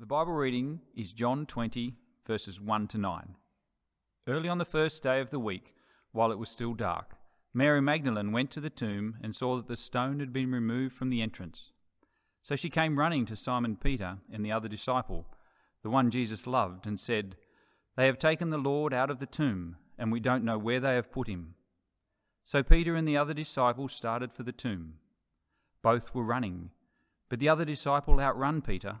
The Bible reading is John 20, verses 1 to 9. Early on the first day of the week, while it was still dark, Mary Magdalene went to the tomb and saw that the stone had been removed from the entrance. So she came running to Simon Peter and the other disciple, the one Jesus loved, and said, They have taken the Lord out of the tomb, and we don't know where they have put him. So Peter and the other disciple started for the tomb. Both were running, but the other disciple outrun Peter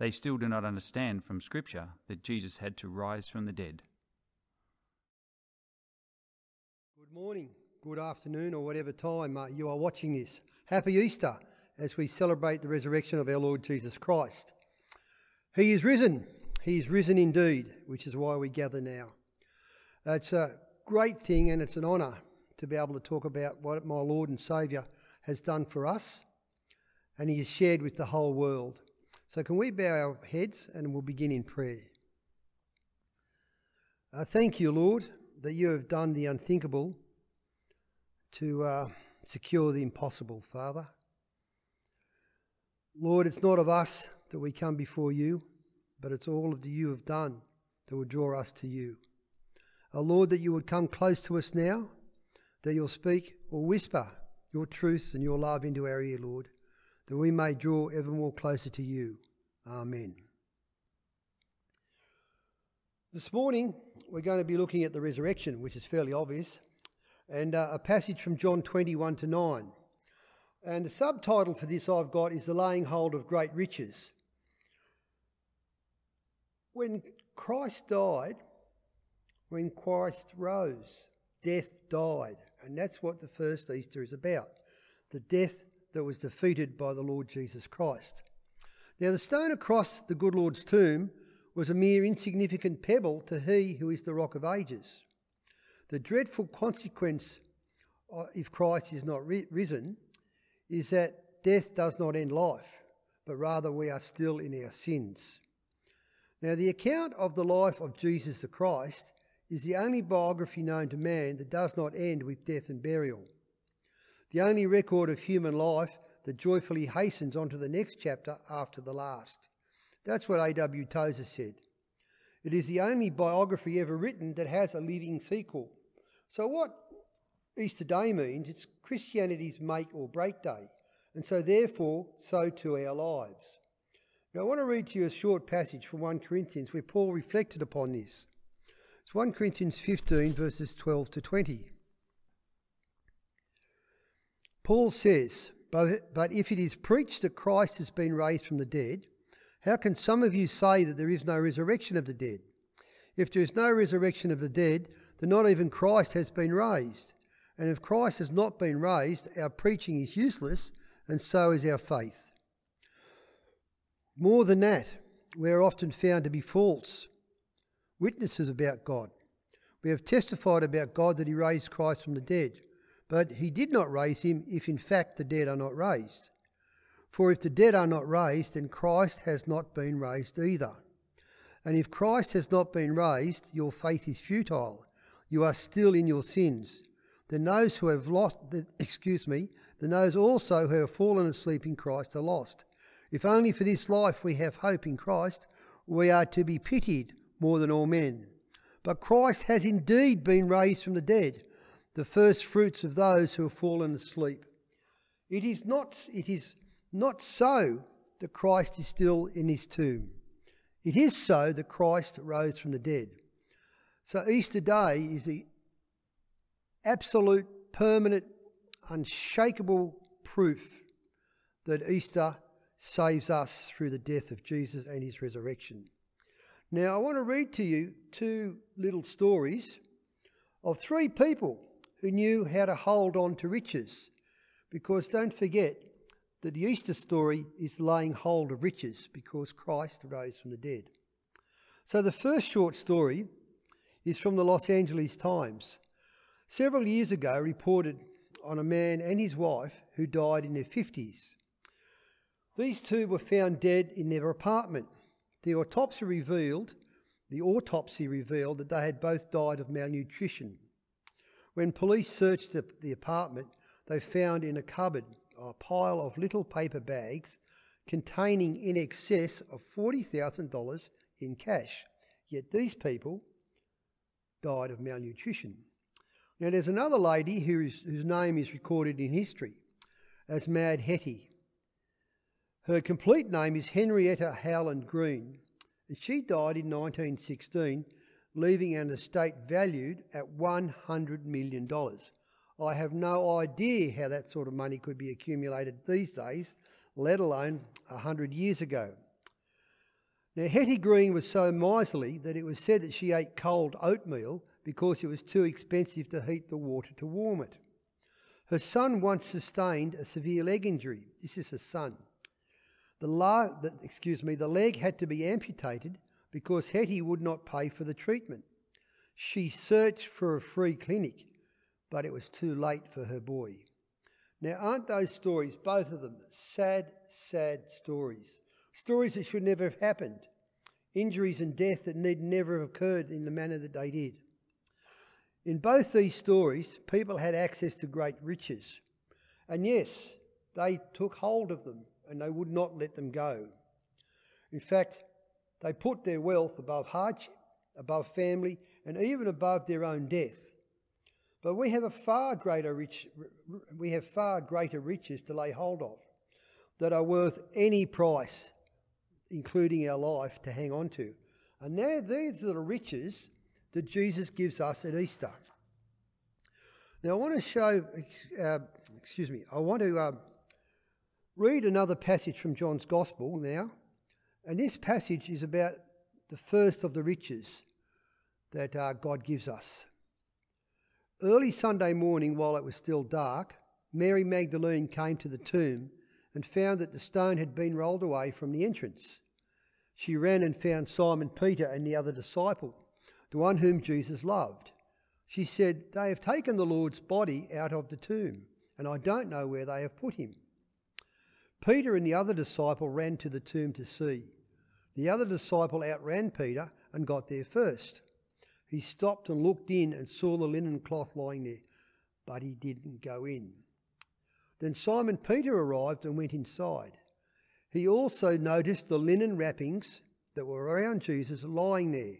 They still do not understand from Scripture that Jesus had to rise from the dead. Good morning, good afternoon, or whatever time uh, you are watching this. Happy Easter as we celebrate the resurrection of our Lord Jesus Christ. He is risen. He is risen indeed, which is why we gather now. It's a great thing and it's an honour to be able to talk about what my Lord and Saviour has done for us and He has shared with the whole world. So, can we bow our heads and we'll begin in prayer? Uh, thank you, Lord, that you have done the unthinkable to uh, secure the impossible, Father. Lord, it's not of us that we come before you, but it's all of the you have done that will draw us to you. Oh, Lord, that you would come close to us now, that you'll speak or whisper your truths and your love into our ear, Lord, that we may draw ever more closer to you. Amen. This morning, we're going to be looking at the resurrection, which is fairly obvious, and uh, a passage from John 21 to 9. And the subtitle for this I've got is The Laying Hold of Great Riches. When Christ died, when Christ rose, death died. And that's what the first Easter is about the death that was defeated by the Lord Jesus Christ. Now, the stone across the good Lord's tomb was a mere insignificant pebble to he who is the rock of ages. The dreadful consequence uh, if Christ is not risen is that death does not end life, but rather we are still in our sins. Now, the account of the life of Jesus the Christ is the only biography known to man that does not end with death and burial. The only record of human life that joyfully hastens on to the next chapter after the last. That's what A.W. Tozer said. It is the only biography ever written that has a living sequel. So, what Easter Day means, it's Christianity's make or break day, and so therefore, so to our lives. Now, I want to read to you a short passage from 1 Corinthians where Paul reflected upon this. It's 1 Corinthians 15, verses 12 to 20. Paul says, but, but if it is preached that Christ has been raised from the dead, how can some of you say that there is no resurrection of the dead? If there is no resurrection of the dead, then not even Christ has been raised. And if Christ has not been raised, our preaching is useless, and so is our faith. More than that, we are often found to be false witnesses about God. We have testified about God that He raised Christ from the dead, but He did not raise Him if in fact the dead are not raised. For if the dead are not raised, then Christ has not been raised either. And if Christ has not been raised, your faith is futile. You are still in your sins. Then those who have lost, excuse me, then those also who have fallen asleep in Christ are lost. If only for this life we have hope in Christ, we are to be pitied more than all men. But Christ has indeed been raised from the dead, the first fruits of those who have fallen asleep. It is not, it is not so that Christ is still in his tomb. It is so that Christ rose from the dead. So Easter Day is the absolute, permanent, unshakable proof that Easter saves us through the death of Jesus and his resurrection. Now, I want to read to you two little stories of three people who knew how to hold on to riches. Because don't forget, that the Easter story is laying hold of riches because Christ rose from the dead. So the first short story is from the Los Angeles Times. Several years ago, reported on a man and his wife who died in their 50s. These two were found dead in their apartment. The autopsy revealed, the autopsy revealed that they had both died of malnutrition. When police searched the, the apartment, they found in a cupboard a pile of little paper bags containing in excess of $40,000 in cash. Yet these people died of malnutrition. Now, there's another lady who is, whose name is recorded in history as Mad Hetty. Her complete name is Henrietta Howland Green, and she died in 1916, leaving an estate valued at $100 million. I have no idea how that sort of money could be accumulated these days, let alone 100 years ago. Now, Hetty Green was so miserly that it was said that she ate cold oatmeal because it was too expensive to heat the water to warm it. Her son once sustained a severe leg injury. This is her son. The, la- the, excuse me, the leg had to be amputated because Hetty would not pay for the treatment. She searched for a free clinic, but it was too late for her boy. Now, aren't those stories, both of them, sad, sad stories? Stories that should never have happened. Injuries and death that need never have occurred in the manner that they did. In both these stories, people had access to great riches. And yes, they took hold of them and they would not let them go. In fact, they put their wealth above hardship, above family, and even above their own death. But we have a far greater rich, we have far greater riches to lay hold of that are worth any price, including our life, to hang on to. And now these are the riches that Jesus gives us at Easter. Now I want to show, uh, excuse me, I want to uh, read another passage from John's Gospel now. And this passage is about the first of the riches that uh, God gives us. Early Sunday morning, while it was still dark, Mary Magdalene came to the tomb and found that the stone had been rolled away from the entrance. She ran and found Simon Peter and the other disciple, the one whom Jesus loved. She said, They have taken the Lord's body out of the tomb, and I don't know where they have put him. Peter and the other disciple ran to the tomb to see. The other disciple outran Peter and got there first. He stopped and looked in and saw the linen cloth lying there, but he didn't go in. Then Simon Peter arrived and went inside. He also noticed the linen wrappings that were around Jesus lying there,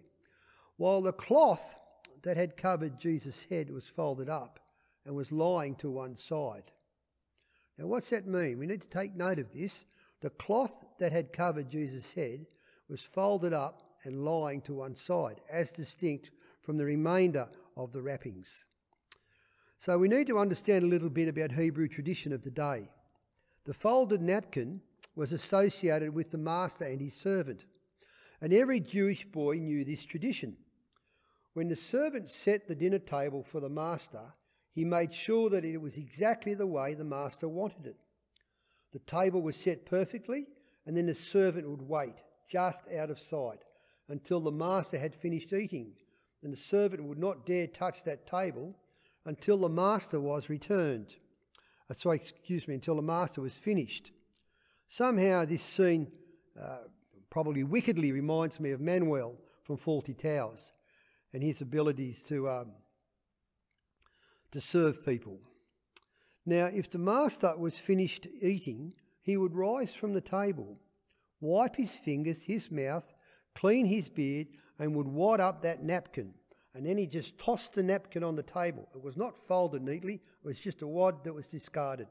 while the cloth that had covered Jesus' head was folded up and was lying to one side. Now, what's that mean? We need to take note of this. The cloth that had covered Jesus' head was folded up and lying to one side, as distinct from the remainder of the wrappings. So we need to understand a little bit about Hebrew tradition of the day. The folded napkin was associated with the master and his servant, and every Jewish boy knew this tradition. When the servant set the dinner table for the master, he made sure that it was exactly the way the master wanted it. The table was set perfectly, and then the servant would wait, just out of sight, until the master had finished eating, and the servant would not dare touch that table until the master was returned. Uh, sorry, excuse me, until the master was finished. Somehow, this scene uh, probably wickedly reminds me of Manuel from Fawlty Towers and his abilities to um, to serve people. Now, if the master was finished eating, he would rise from the table, wipe his fingers, his mouth, clean his beard, and would wad up that napkin. And then he just tossed the napkin on the table. It was not folded neatly, it was just a wad that was discarded.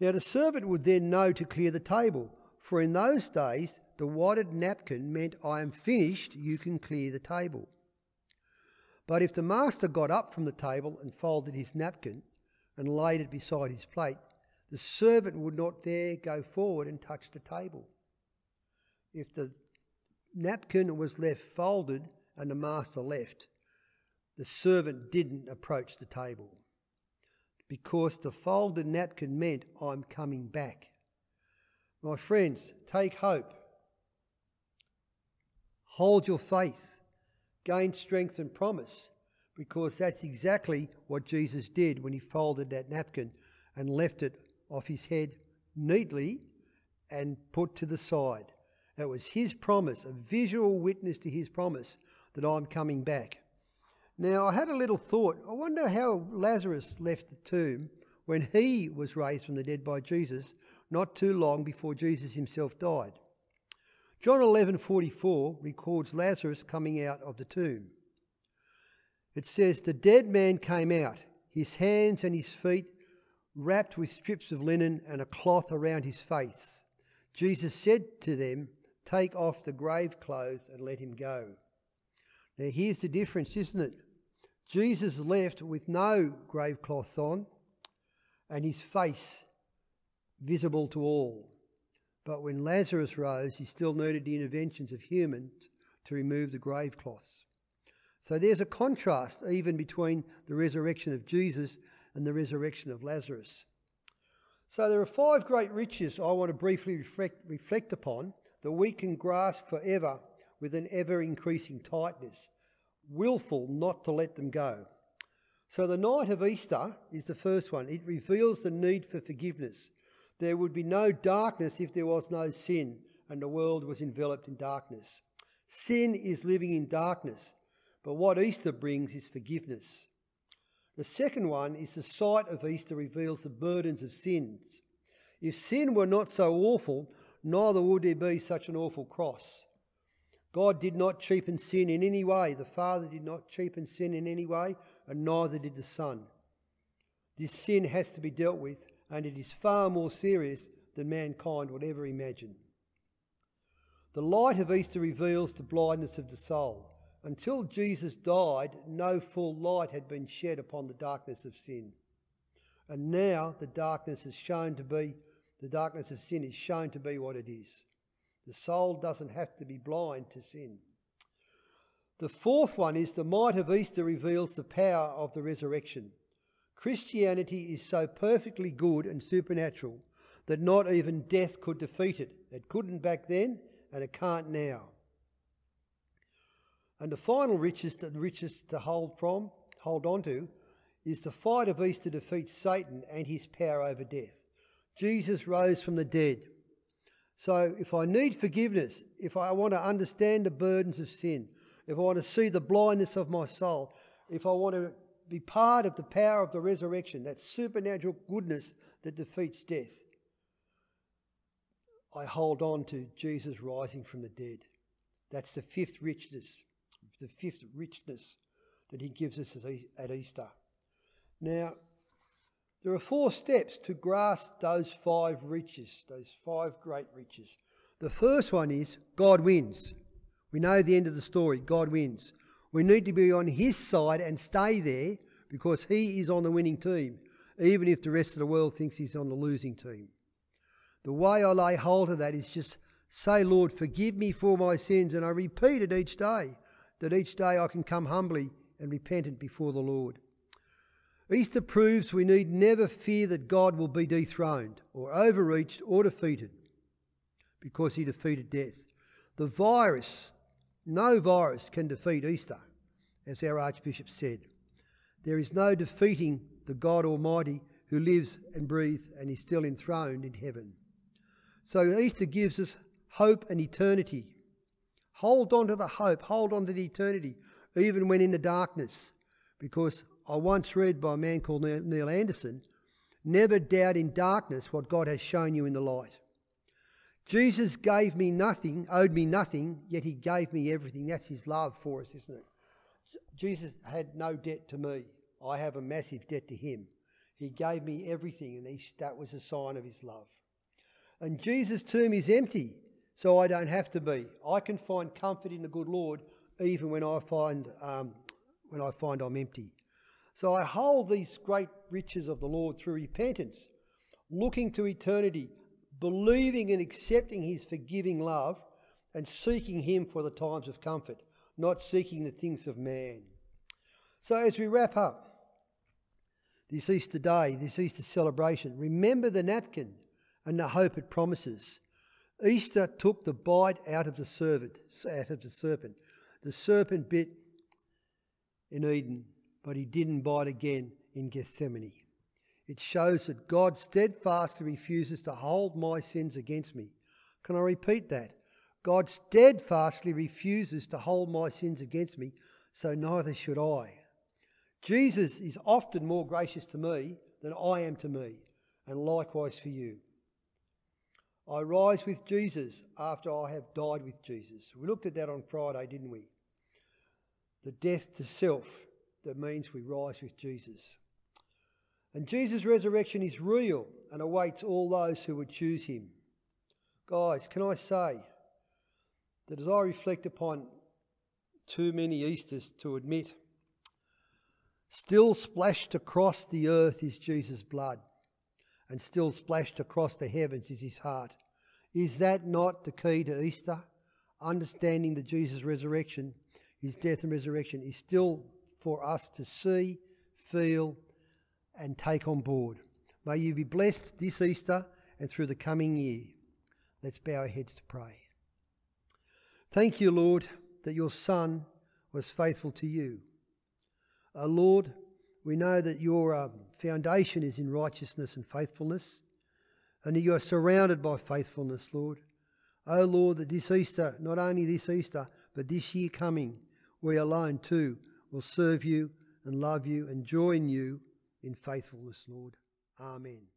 Now, the servant would then know to clear the table, for in those days, the wadded napkin meant, I am finished, you can clear the table. But if the master got up from the table and folded his napkin and laid it beside his plate, the servant would not dare go forward and touch the table. If the napkin was left folded and the master left, the servant didn't approach the table. because the folded napkin meant I'm coming back. My friends, take hope. Hold your faith. Gain strength and promise because that's exactly what Jesus did when he folded that napkin and left it off his head neatly and put to the side. That was his promise, a visual witness to his promise that I'm coming back. Now, I had a little thought. I wonder how Lazarus left the tomb when he was raised from the dead by Jesus, not too long before Jesus himself died. John 11:44 records Lazarus coming out of the tomb. It says the dead man came out, his hands and his feet wrapped with strips of linen and a cloth around his face. Jesus said to them, Take off the grave clothes and let him go. Now, here's the difference, isn't it? Jesus left with no grave cloths on and his face visible to all. But when Lazarus rose, he still needed the interventions of humans to remove the grave cloths. So there's a contrast even between the resurrection of Jesus and the resurrection of Lazarus. So there are five great riches I want to briefly reflect, reflect upon that we can grasp forever with an ever increasing tightness, willful not to let them go. So the night of Easter is the first one. It reveals the need for forgiveness. There would be no darkness if there was no sin and the world was enveloped in darkness. Sin is living in darkness, but what Easter brings is forgiveness. The second one is the sight of Easter reveals the burdens of sins. If sin were not so awful, neither would there be such an awful cross. God did not cheapen sin in any way. The Father did not cheapen sin in any way, and neither did the Son. This sin has to be dealt with, and it is far more serious than mankind would ever imagine. The light of Easter reveals the blindness of the soul. Until Jesus died, no full light had been shed upon the darkness of sin. And now the darkness is shown to be, the darkness of sin is shown to be what it is. The soul doesn't have to be blind to sin. The fourth one is the might of Easter reveals the power of the resurrection. Christianity is so perfectly good and supernatural that not even death could defeat it. It couldn't back then, and it can't now. And the final riches, the riches to hold from, hold on to, is the fight of Easter defeats Satan and his power over death. Jesus rose from the dead. So if I need forgiveness, if I want to understand the burdens of sin, if I want to see the blindness of my soul, if I want to be part of the power of the resurrection, that supernatural goodness that defeats death, I hold on to Jesus rising from the dead. That's the fifth richness, the fifth richness that he gives us at Easter. Now, there are four steps to grasp those five riches, those five great riches. The first one is God wins. We know the end of the story God wins. We need to be on his side and stay there because he is on the winning team, even if the rest of the world thinks he's on the losing team. The way I lay hold of that is just say, Lord, forgive me for my sins. And I repeat it each day, that each day I can come humbly and repentant before the Lord. Easter proves we need never fear that God will be dethroned or overreached or defeated because he defeated death. The virus, no virus can defeat Easter, as our Archbishop said. There is no defeating the God Almighty who lives and breathes and is still enthroned in heaven. So Easter gives us hope and eternity. Hold on to the hope, hold on to the eternity, even when in the darkness. Because I once read by a man called Neil Anderson never doubt in darkness what God has shown you in the light. Jesus gave me nothing, owed me nothing, yet he gave me everything. That's his love for us, isn't it? Jesus had no debt to me. I have a massive debt to him. He gave me everything, and he, that was a sign of his love. And Jesus' tomb is empty, so I don't have to be. I can find comfort in the good Lord even when I find um, when I find I'm empty. So I hold these great riches of the Lord through repentance, looking to eternity, believing and accepting His forgiving love, and seeking Him for the times of comfort, not seeking the things of man. So as we wrap up, this Easter day, this Easter celebration, remember the napkin and the hope it promises. Easter took the bite out of the serpent, out of the serpent. The serpent bit in Eden, but he didn't bite again in Gethsemane. It shows that God steadfastly refuses to hold my sins against me. Can I repeat that? God steadfastly refuses to hold my sins against me, so neither should I. Jesus is often more gracious to me than I am to me, and likewise for you. I rise with Jesus after I have died with Jesus. We looked at that on Friday, didn't we? The death to self that means we rise with Jesus. And Jesus' resurrection is real and awaits all those who would choose him. Guys, can I say that as I reflect upon too many Easters to admit, still splashed across the earth is Jesus' blood and still splashed across the heavens is his heart. Is that not the key to Easter? Understanding that Jesus' resurrection, his death and resurrection, is still for us to see, feel, and take on board. May you be blessed this Easter and through the coming year. Let's bow our heads to pray. Thank you, Lord, that your Son was faithful to you. Uh, Lord, we know that your um, foundation is in righteousness and faithfulness, and that you are surrounded by faithfulness, Lord. Oh, Lord, that this Easter, not only this Easter, but this year coming, we alone too will serve you and love you and join you in faithfulness, Lord. Amen.